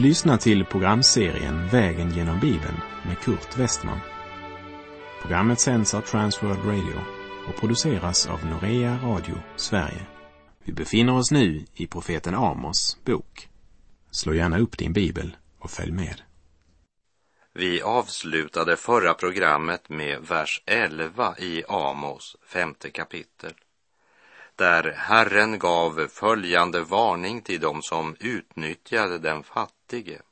Du lyssnar till programserien Vägen genom Bibeln med Kurt Westman. Programmet sänds av Transworld Radio och produceras av Norea Radio Sverige. Vi befinner oss nu i profeten Amos bok. Slå gärna upp din bibel och följ med. Vi avslutade förra programmet med vers 11 i Amos femte kapitel. Där Herren gav följande varning till dem som utnyttjade den fattige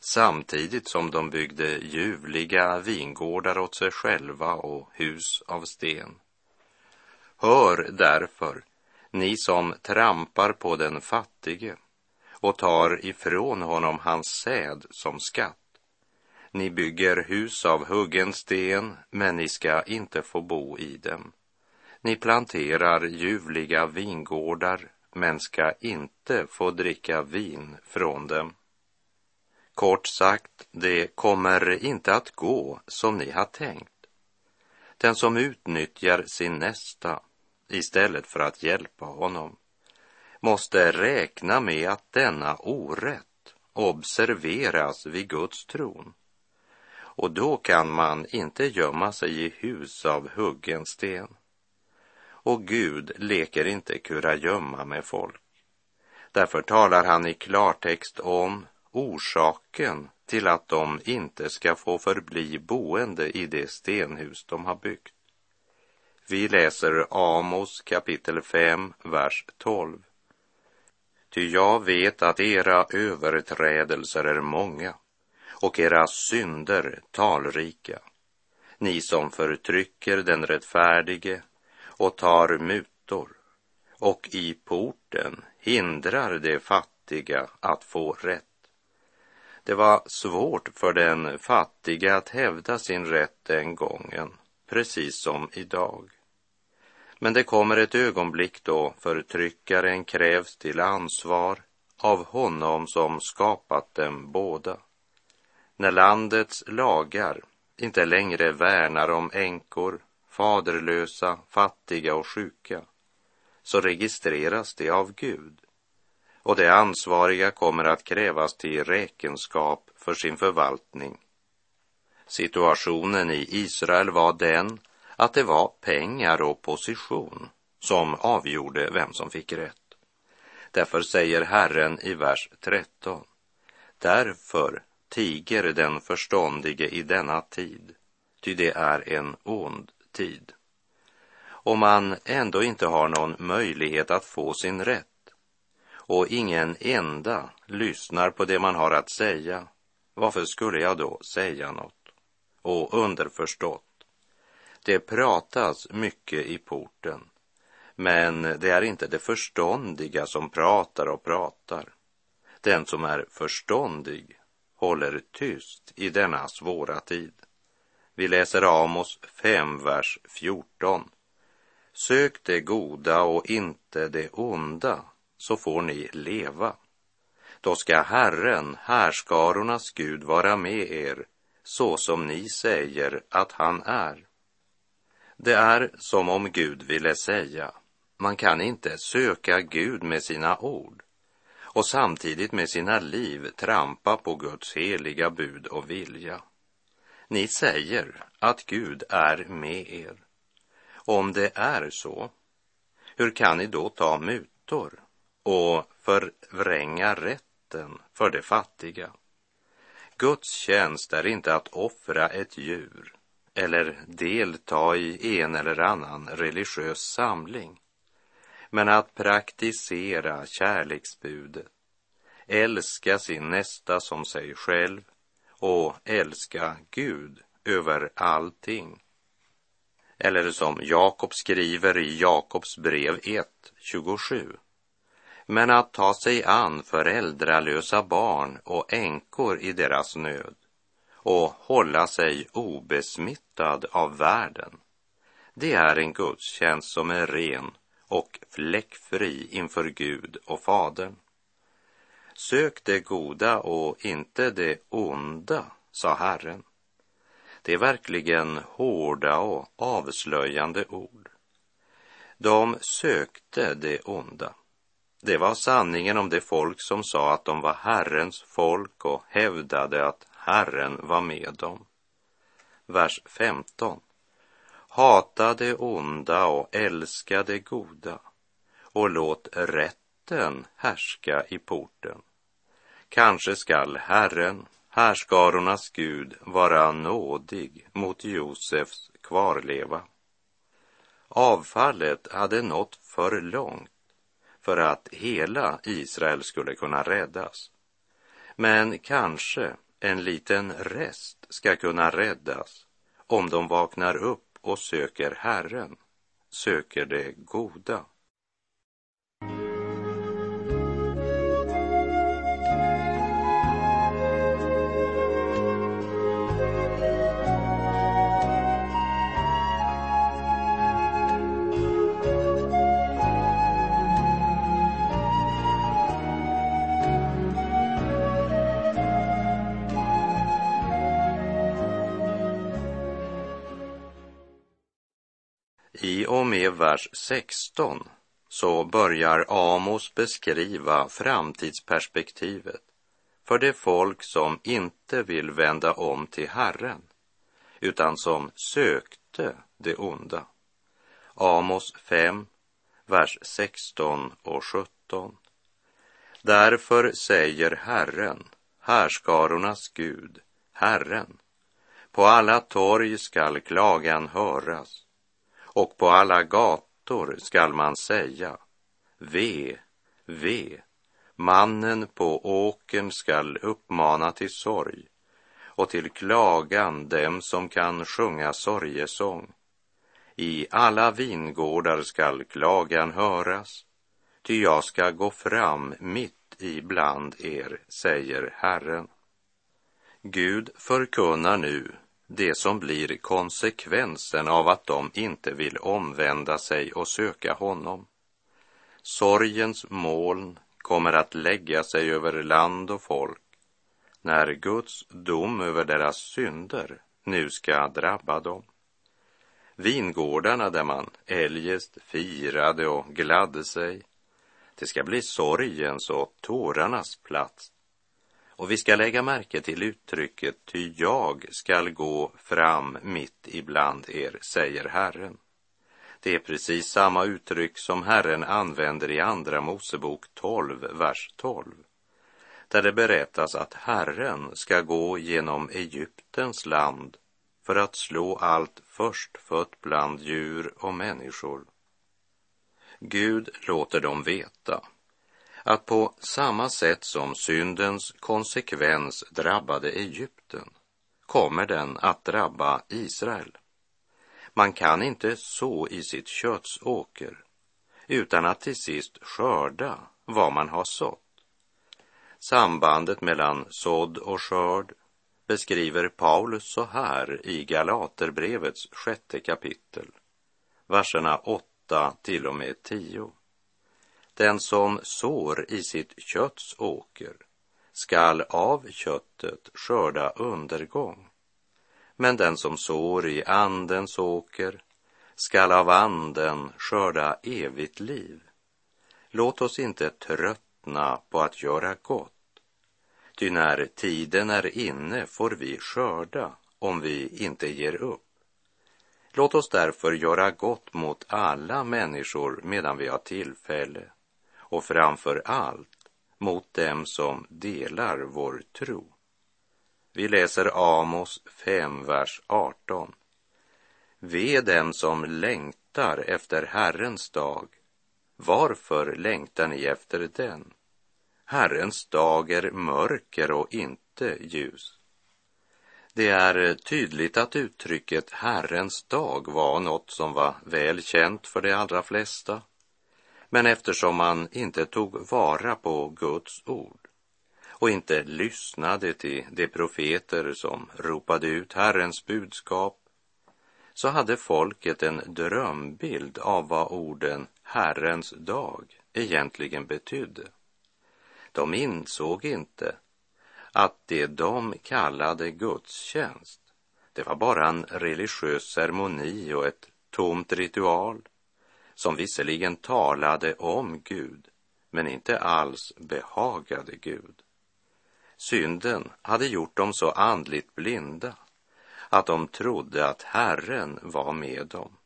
samtidigt som de byggde ljuvliga vingårdar åt sig själva och hus av sten. Hör därför, ni som trampar på den fattige och tar ifrån honom hans säd som skatt. Ni bygger hus av huggen sten, men ni ska inte få bo i dem. Ni planterar ljuvliga vingårdar, men ska inte få dricka vin från dem. Kort sagt, det kommer inte att gå som ni har tänkt. Den som utnyttjar sin nästa istället för att hjälpa honom måste räkna med att denna orätt observeras vid Guds tron. Och då kan man inte gömma sig i hus av huggen sten. Och Gud leker inte kurragömma med folk. Därför talar han i klartext om orsaken till att de inte ska få förbli boende i det stenhus de har byggt. Vi läser Amos kapitel 5, vers 12. Ty jag vet att era överträdelser är många och era synder talrika. Ni som förtrycker den rättfärdige och tar mutor och i porten hindrar de fattiga att få rätt. Det var svårt för den fattiga att hävda sin rätt den gången, precis som idag. Men det kommer ett ögonblick då förtryckaren krävs till ansvar av honom som skapat dem båda. När landets lagar inte längre värnar om änkor, faderlösa, fattiga och sjuka, så registreras det av Gud och de ansvariga kommer att krävas till räkenskap för sin förvaltning. Situationen i Israel var den att det var pengar och position som avgjorde vem som fick rätt. Därför säger Herren i vers 13. Därför tiger den förståndige i denna tid, ty det är en ond tid. Om man ändå inte har någon möjlighet att få sin rätt och ingen enda lyssnar på det man har att säga, varför skulle jag då säga något? Och underförstått, det pratas mycket i porten, men det är inte det förståndiga som pratar och pratar. Den som är förståndig håller tyst i denna svåra tid. Vi läser Amos 5, vers 14. Sök det goda och inte det onda, så får ni leva. Då ska Herren, härskarornas Gud, vara med er, så som ni säger att han är. Det är som om Gud ville säga, man kan inte söka Gud med sina ord och samtidigt med sina liv trampa på Guds heliga bud och vilja. Ni säger att Gud är med er. Om det är så, hur kan ni då ta mutor och förvränga rätten för de fattiga? Guds tjänst är inte att offra ett djur eller delta i en eller annan religiös samling, men att praktisera kärleksbudet, älska sin nästa som sig själv och älska Gud över allting. Eller som Jakob skriver i Jakobs brev 1, 27. Men att ta sig an föräldralösa barn och änkor i deras nöd och hålla sig obesmittad av världen. Det är en gudstjänst som är ren och fläckfri inför Gud och Fadern. Sök det goda och inte det onda, sa Herren. Det är verkligen hårda och avslöjande ord. De sökte det onda. Det var sanningen om det folk som sa att de var Herrens folk och hävdade att Herren var med dem. Vers 15. Hata det onda och älska det goda och låt rätt rätten härska i porten. Kanske skall Herren, härskarornas Gud, vara nådig mot Josefs kvarleva. Avfallet hade nått för långt för att hela Israel skulle kunna räddas. Men kanske en liten rest ska kunna räddas om de vaknar upp och söker Herren, söker det goda. Vers 16 så börjar Amos beskriva framtidsperspektivet för det folk som inte vill vända om till Herren, utan som sökte det onda. Amos 5, vers 16 och 17. Därför säger Herren, härskarornas Gud, Herren, på alla torg skall klagan höras och på alla gator skall man säga, ve, ve, mannen på åkern skall uppmana till sorg och till klagan dem som kan sjunga sorgesång. I alla vingårdar skall klagan höras, ty jag ska gå fram mitt ibland er, säger Herren. Gud förkunnar nu det som blir konsekvensen av att de inte vill omvända sig och söka honom. Sorgens moln kommer att lägga sig över land och folk när Guds dom över deras synder nu ska drabba dem. Vingårdarna där man eljest firade och gladde sig, det ska bli sorgens och tårarnas plats. Och vi ska lägga märke till uttrycket ty jag skall gå fram mitt ibland er, säger Herren. Det är precis samma uttryck som Herren använder i Andra Mosebok 12, vers 12. Där det berättas att Herren ska gå genom Egyptens land för att slå allt förstfött bland djur och människor. Gud låter dem veta att på samma sätt som syndens konsekvens drabbade Egypten kommer den att drabba Israel. Man kan inte så i sitt köttsåker utan att till sist skörda vad man har sått. Sambandet mellan sådd och skörd beskriver Paulus så här i Galaterbrevets sjätte kapitel, verserna 8 till och med 10. Den som sår i sitt kötts åker skall av köttet skörda undergång. Men den som sår i andens åker skall av anden skörda evigt liv. Låt oss inte tröttna på att göra gott. Ty när tiden är inne får vi skörda om vi inte ger upp. Låt oss därför göra gott mot alla människor medan vi har tillfälle och framför allt mot dem som delar vår tro. Vi läser Amos 5, vers 18. Ve dem som längtar efter Herrens dag. Varför längtar ni efter den? Herrens dag är mörker och inte ljus. Det är tydligt att uttrycket Herrens dag var något som var väl känt för de allra flesta men eftersom man inte tog vara på Guds ord och inte lyssnade till de profeter som ropade ut Herrens budskap så hade folket en drömbild av vad orden Herrens dag egentligen betydde. De insåg inte att det de kallade gudstjänst, det var bara en religiös ceremoni och ett tomt ritual som visserligen talade om Gud, men inte alls behagade Gud. Synden hade gjort dem så andligt blinda att de trodde att Herren var med dem.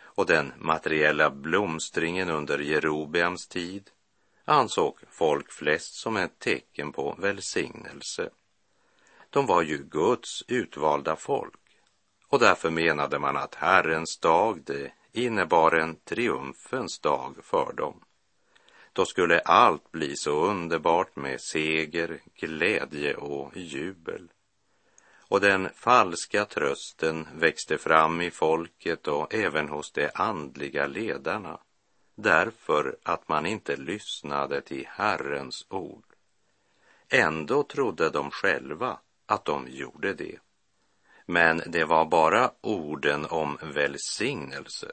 Och den materiella blomstringen under Jerobeams tid ansåg folk flest som ett tecken på välsignelse. De var ju Guds utvalda folk och därför menade man att Herrens dag, det innebar en triumfens dag för dem. Då skulle allt bli så underbart med seger, glädje och jubel. Och den falska trösten växte fram i folket och även hos de andliga ledarna därför att man inte lyssnade till Herrens ord. Ändå trodde de själva att de gjorde det. Men det var bara orden om välsignelse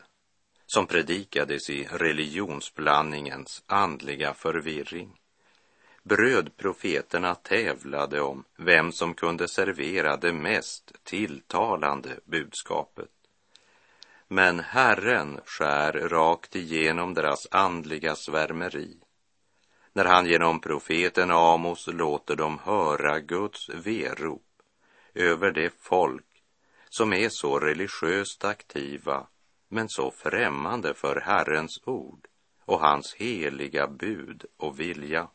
som predikades i religionsblandningens andliga förvirring. Brödprofeterna tävlade om vem som kunde servera det mest tilltalande budskapet. Men Herren skär rakt igenom deras andliga svärmeri när han genom profeten Amos låter dem höra Guds verop över det folk som är så religiöst aktiva men så främmande för Herrens ord och hans heliga bud och vilja.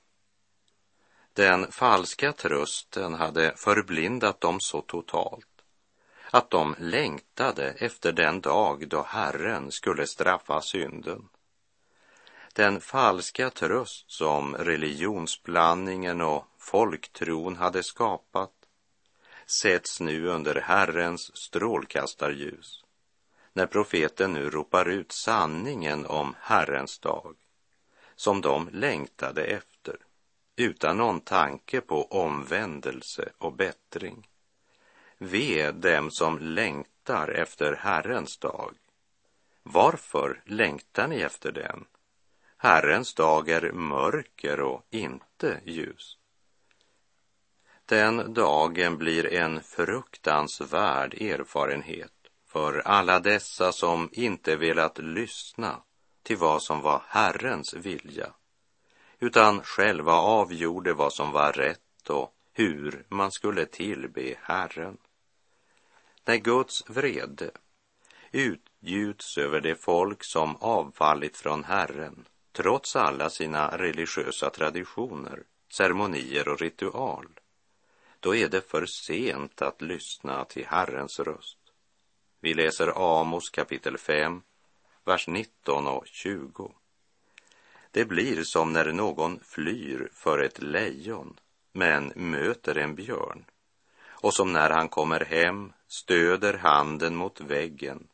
Den falska trösten hade förblindat dem så totalt att de längtade efter den dag då Herren skulle straffa synden. Den falska tröst som religionsblandningen och folktron hade skapat sätts nu under Herrens strålkastarljus när profeten nu ropar ut sanningen om Herrens dag som de längtade efter utan någon tanke på omvändelse och bättring. Ve dem som längtar efter Herrens dag. Varför längtar ni efter den? Herrens dag är mörker och inte ljus. Den dagen blir en fruktansvärd erfarenhet för alla dessa som inte velat lyssna till vad som var Herrens vilja, utan själva avgjorde vad som var rätt och hur man skulle tillbe Herren. När Guds vrede utgjuts över det folk som avfallit från Herren, trots alla sina religiösa traditioner, ceremonier och ritual, då är det för sent att lyssna till Herrens röst. Vi läser Amos kapitel 5, vers 19 och 20. Det blir som när någon flyr för ett lejon men möter en björn och som när han kommer hem stöder handen mot väggen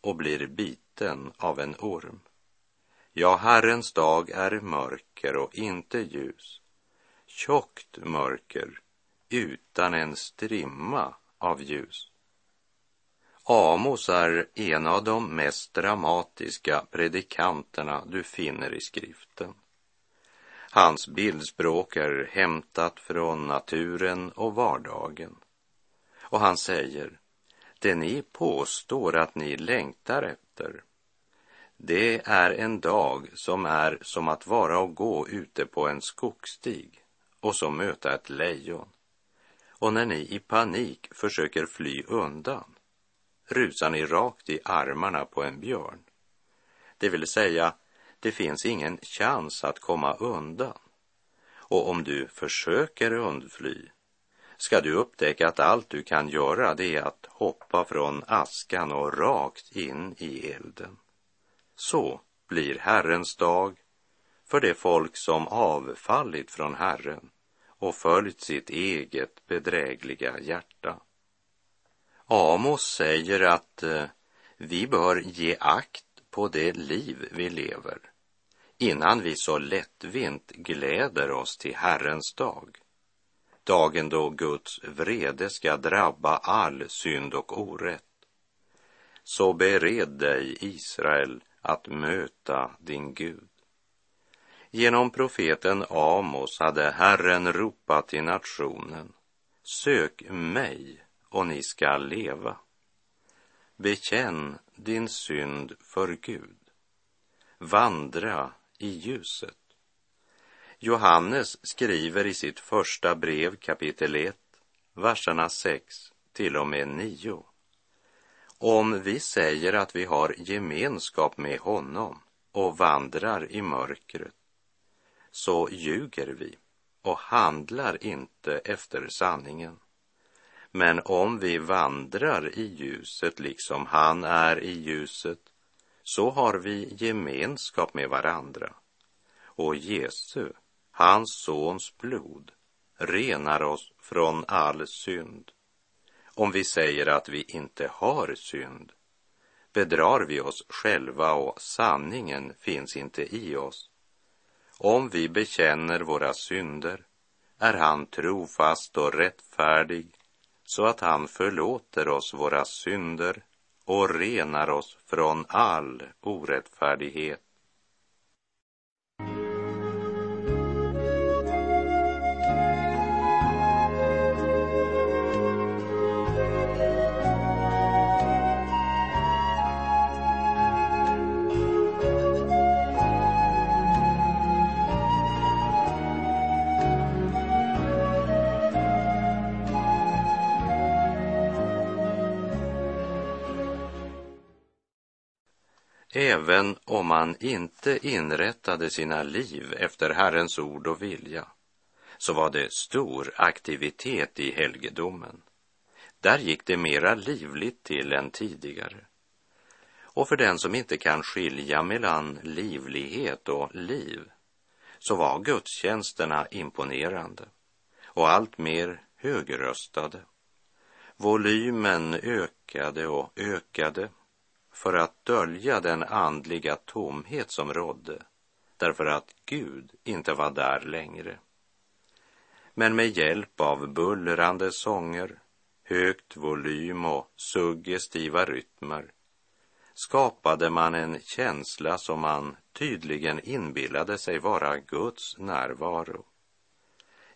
och blir biten av en orm. Ja, Herrens dag är mörker och inte ljus, tjockt mörker utan en strimma av ljus. Amos är en av de mest dramatiska predikanterna du finner i skriften. Hans bildspråk är hämtat från naturen och vardagen. Och han säger, det ni påstår att ni längtar efter, det är en dag som är som att vara och gå ute på en skogsstig och så möta ett lejon. Och när ni i panik försöker fly undan rusar ni rakt i armarna på en björn. Det vill säga, det finns ingen chans att komma undan. Och om du försöker undfly ska du upptäcka att allt du kan göra det är att hoppa från askan och rakt in i elden. Så blir Herrens dag för det folk som avfallit från Herren och följt sitt eget bedrägliga hjärta. Amos säger att eh, vi bör ge akt på det liv vi lever innan vi så lättvint gläder oss till Herrens dag. Dagen då Guds vrede ska drabba all synd och orätt. Så bered dig, Israel, att möta din Gud. Genom profeten Amos hade Herren ropat till nationen. Sök mig och ni ska leva. Bekänn din synd för Gud. Vandra i ljuset. Johannes skriver i sitt första brev kapitel 1, verserna 6 till och med 9. Om vi säger att vi har gemenskap med honom och vandrar i mörkret, så ljuger vi och handlar inte efter sanningen. Men om vi vandrar i ljuset liksom han är i ljuset, så har vi gemenskap med varandra. Och Jesu, hans sons blod, renar oss från all synd. Om vi säger att vi inte har synd bedrar vi oss själva och sanningen finns inte i oss. Om vi bekänner våra synder är han trofast och rättfärdig så att han förlåter oss våra synder och renar oss från all orättfärdighet. Även om man inte inrättade sina liv efter Herrens ord och vilja så var det stor aktivitet i helgedomen. Där gick det mera livligt till än tidigare. Och för den som inte kan skilja mellan livlighet och liv så var gudstjänsterna imponerande och allt mer högröstade. Volymen ökade och ökade för att dölja den andliga tomhet som rådde därför att Gud inte var där längre. Men med hjälp av bullrande sånger, högt volym och suggestiva rytmer skapade man en känsla som man tydligen inbillade sig vara Guds närvaro.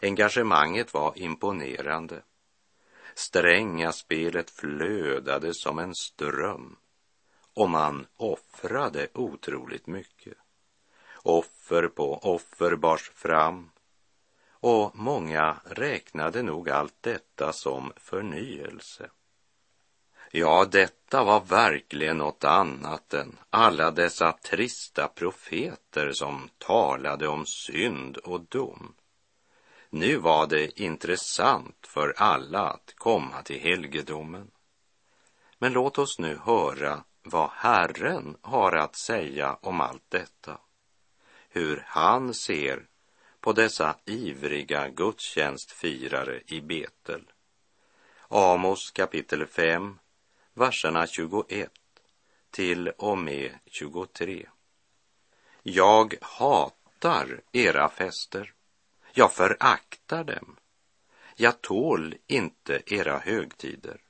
Engagemanget var imponerande. Stränga spelet flödade som en ström och man offrade otroligt mycket. Offer på offer bars fram och många räknade nog allt detta som förnyelse. Ja, detta var verkligen något annat än alla dessa trista profeter som talade om synd och dom. Nu var det intressant för alla att komma till helgedomen. Men låt oss nu höra vad Herren har att säga om allt detta. Hur han ser på dessa ivriga gudstjänstfirare i Betel. Amos kapitel 5, verserna 21 till och med 23. Jag hatar era fester. Jag föraktar dem. Jag tål inte era högtider.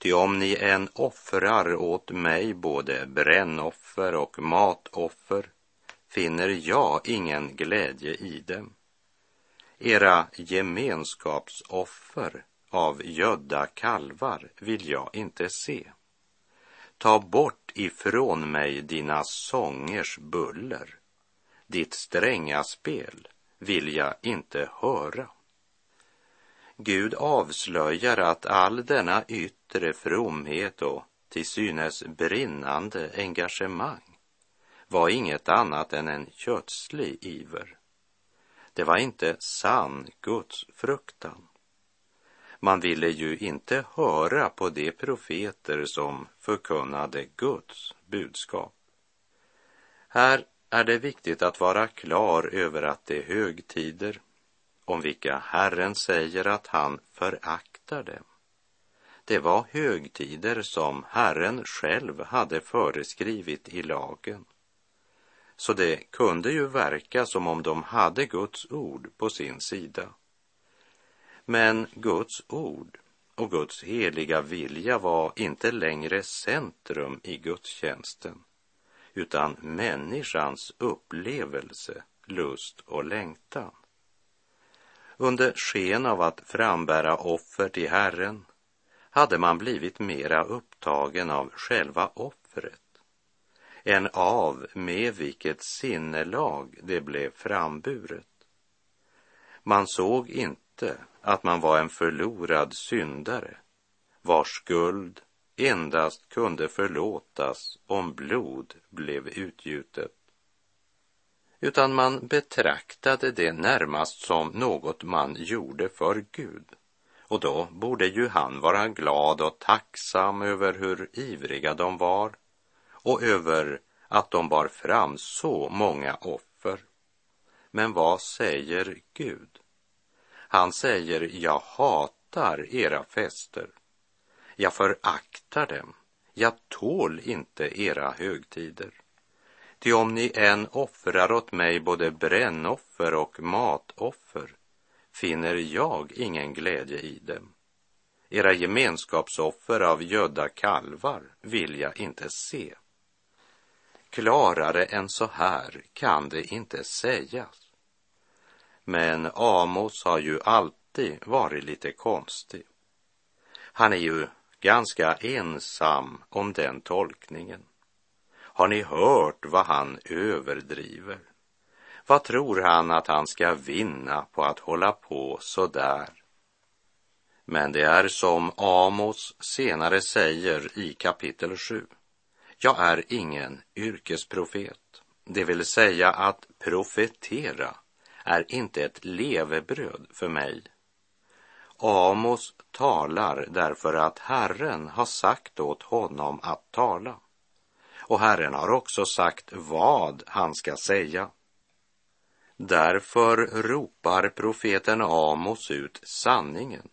Ty om ni än offrar åt mig både brännoffer och matoffer finner jag ingen glädje i dem. Era gemenskapsoffer av gödda kalvar vill jag inte se. Ta bort ifrån mig dina sångers buller. Ditt stränga spel vill jag inte höra. Gud avslöjar att all denna yttre fromhet och till synes brinnande engagemang var inget annat än en kötslig iver. Det var inte sann Guds fruktan. Man ville ju inte höra på de profeter som förkunnade Guds budskap. Här är det viktigt att vara klar över att det är högtider om vilka Herren säger att han föraktar dem. Det var högtider som Herren själv hade föreskrivit i lagen. Så det kunde ju verka som om de hade Guds ord på sin sida. Men Guds ord och Guds heliga vilja var inte längre centrum i gudstjänsten utan människans upplevelse, lust och längtan under sken av att frambära offer till Herren hade man blivit mera upptagen av själva offret än av med vilket sinnelag det blev framburet. Man såg inte att man var en förlorad syndare vars skuld endast kunde förlåtas om blod blev utgjutet. Utan man betraktade det närmast som något man gjorde för Gud. Och då borde ju han vara glad och tacksam över hur ivriga de var och över att de bar fram så många offer. Men vad säger Gud? Han säger, jag hatar era fester. Jag föraktar dem. Jag tål inte era högtider. Ty om ni än offrar åt mig både brännoffer och matoffer finner jag ingen glädje i dem. Era gemenskapsoffer av gödda kalvar vill jag inte se. Klarare än så här kan det inte sägas. Men Amos har ju alltid varit lite konstig. Han är ju ganska ensam om den tolkningen. Har ni hört vad han överdriver? Vad tror han att han ska vinna på att hålla på så där? Men det är som Amos senare säger i kapitel 7. Jag är ingen yrkesprofet, det vill säga att profetera är inte ett levebröd för mig. Amos talar därför att Herren har sagt åt honom att tala. Och Herren har också sagt vad han ska säga. Därför ropar profeten Amos ut sanningen,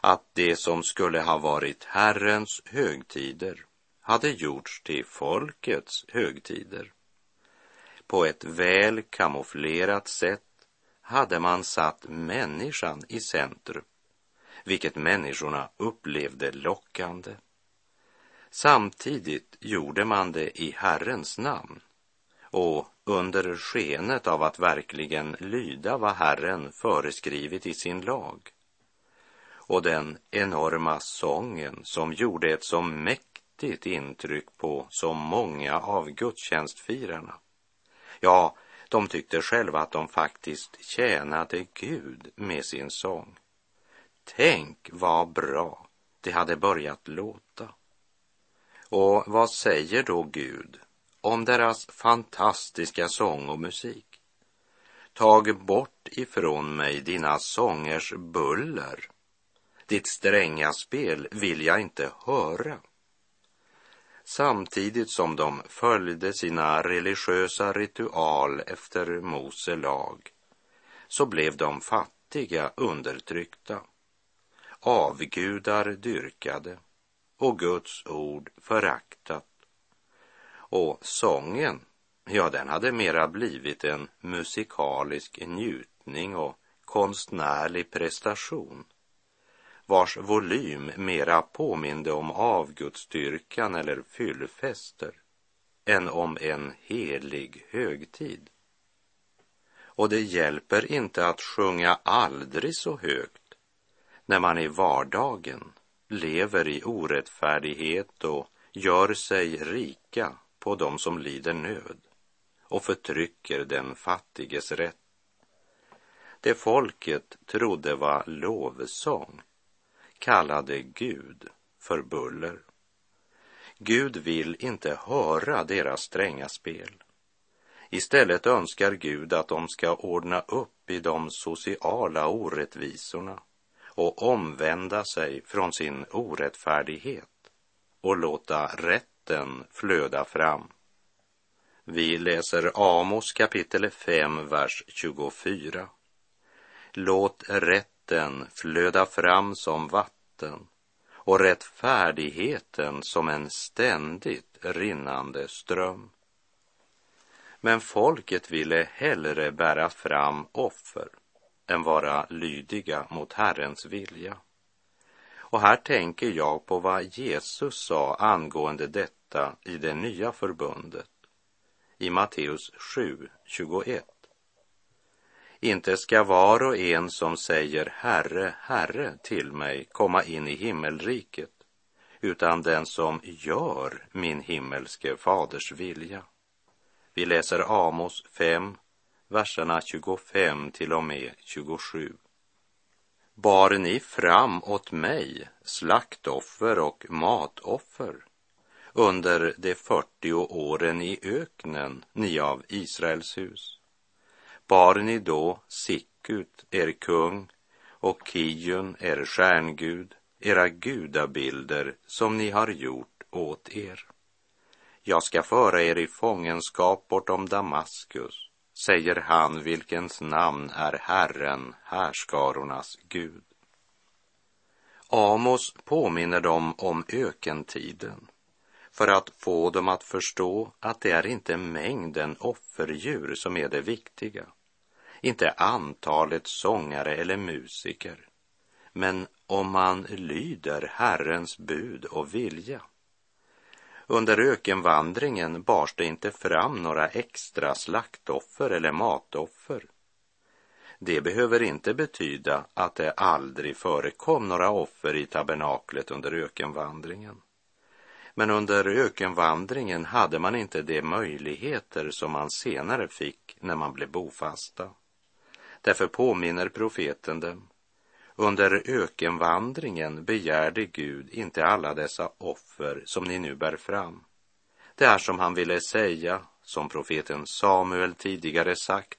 att det som skulle ha varit Herrens högtider hade gjorts till folkets högtider. På ett väl kamouflerat sätt hade man satt människan i centrum, vilket människorna upplevde lockande. Samtidigt gjorde man det i Herrens namn och under skenet av att verkligen lyda vad Herren föreskrivit i sin lag. Och den enorma sången som gjorde ett så mäktigt intryck på så många av gudstjänstfirarna. Ja, de tyckte själva att de faktiskt tjänade Gud med sin sång. Tänk vad bra det hade börjat låta. Och vad säger då Gud om deras fantastiska sång och musik? Tag bort ifrån mig dina sångers buller. Ditt stränga spel vill jag inte höra. Samtidigt som de följde sina religiösa ritual efter Mose lag så blev de fattiga undertryckta, avgudar dyrkade och Guds ord föraktat. Och sången, ja, den hade mera blivit en musikalisk njutning och konstnärlig prestation vars volym mera påminde om avgudsdyrkan eller fyllfester än om en helig högtid. Och det hjälper inte att sjunga aldrig så högt när man i vardagen lever i orättfärdighet och gör sig rika på dem som lider nöd och förtrycker den fattiges rätt. Det folket trodde var lovsång kallade Gud för buller. Gud vill inte höra deras stränga spel. Istället önskar Gud att de ska ordna upp i de sociala orättvisorna och omvända sig från sin orättfärdighet och låta vatten flöda fram. Vi läser Amos kapitel 5, vers 24. Låt rätten flöda fram som vatten och rättfärdigheten som en ständigt rinnande ström. Men folket ville hellre bära fram offer än vara lydiga mot Herrens vilja. Och här tänker jag på vad Jesus sa angående detta i det nya förbundet i Matteus 7, 21. Inte ska var och en som säger Herre, Herre till mig komma in i himmelriket, utan den som gör min himmelske faders vilja. Vi läser Amos 5, verserna 25 till och med 27. Bar ni fram åt mig slaktoffer och matoffer under de 40 åren i öknen, ni av Israels hus? Bar ni då Sickut, er kung, och Kijun, er stjärngud, era gudabilder som ni har gjort åt er? Jag ska föra er i fångenskap bortom Damaskus, säger han vilkens namn är Herren, härskarornas Gud. Amos påminner dem om ökentiden för att få dem att förstå att det är inte mängden offerdjur som är det viktiga, inte antalet sångare eller musiker, men om man lyder Herrens bud och vilja. Under ökenvandringen bars det inte fram några extra slaktoffer eller matoffer. Det behöver inte betyda att det aldrig förekom några offer i tabernaklet under ökenvandringen. Men under ökenvandringen hade man inte de möjligheter som man senare fick när man blev bofasta. Därför påminner profeten dem under ökenvandringen begärde Gud inte alla dessa offer som ni nu bär fram. Det är som han ville säga, som profeten Samuel tidigare sagt.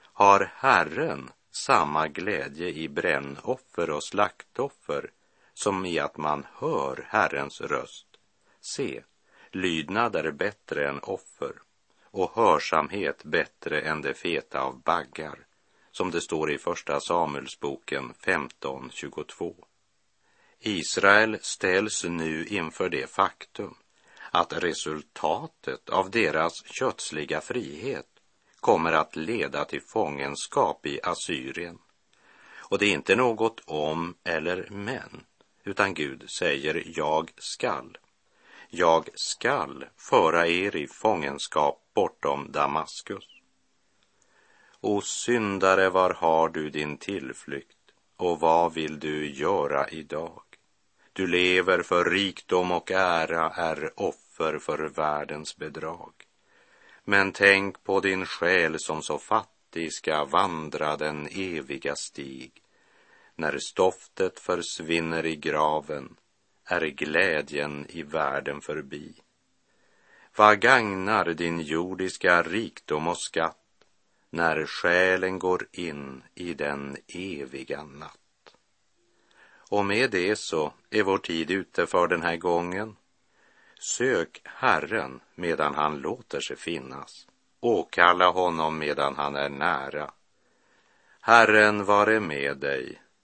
Har Herren samma glädje i brännoffer och slaktoffer som i att man hör Herrens röst? Se, lydnad är bättre än offer och hörsamhet bättre än det feta av baggar som det står i Första Samuelsboken 15.22. Israel ställs nu inför det faktum att resultatet av deras kötsliga frihet kommer att leda till fångenskap i Assyrien. Och det är inte något om eller men, utan Gud säger jag skall. Jag skall föra er i fångenskap bortom Damaskus. O syndare, var har du din tillflykt och vad vill du göra idag? Du lever för rikdom och ära, är offer för världens bedrag. Men tänk på din själ som så fattig ska vandra den eviga stig. När stoftet försvinner i graven är glädjen i världen förbi. Vad gagnar din jordiska rikdom och skatt när själen går in i den eviga natt. Och med det så är vår tid ute för den här gången. Sök Herren medan han låter sig finnas. Åkalla honom medan han är nära. Herren vare med dig,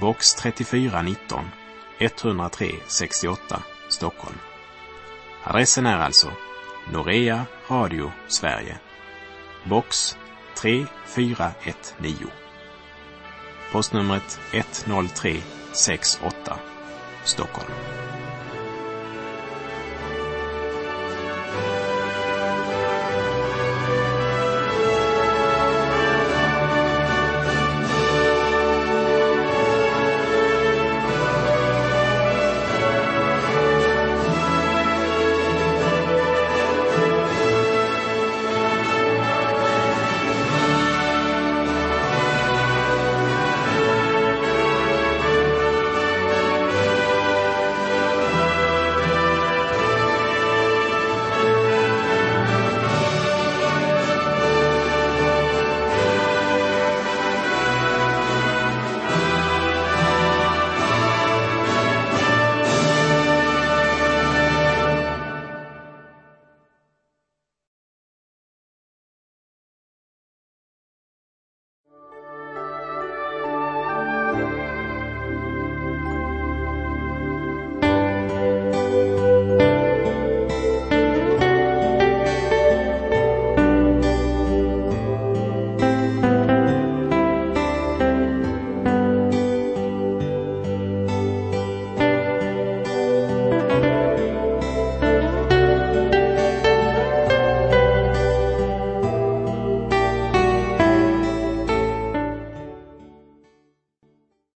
box 3419 103 68 Stockholm. Adressen är alltså Norea Radio Sverige box 3419. Postnumret 10368 Stockholm.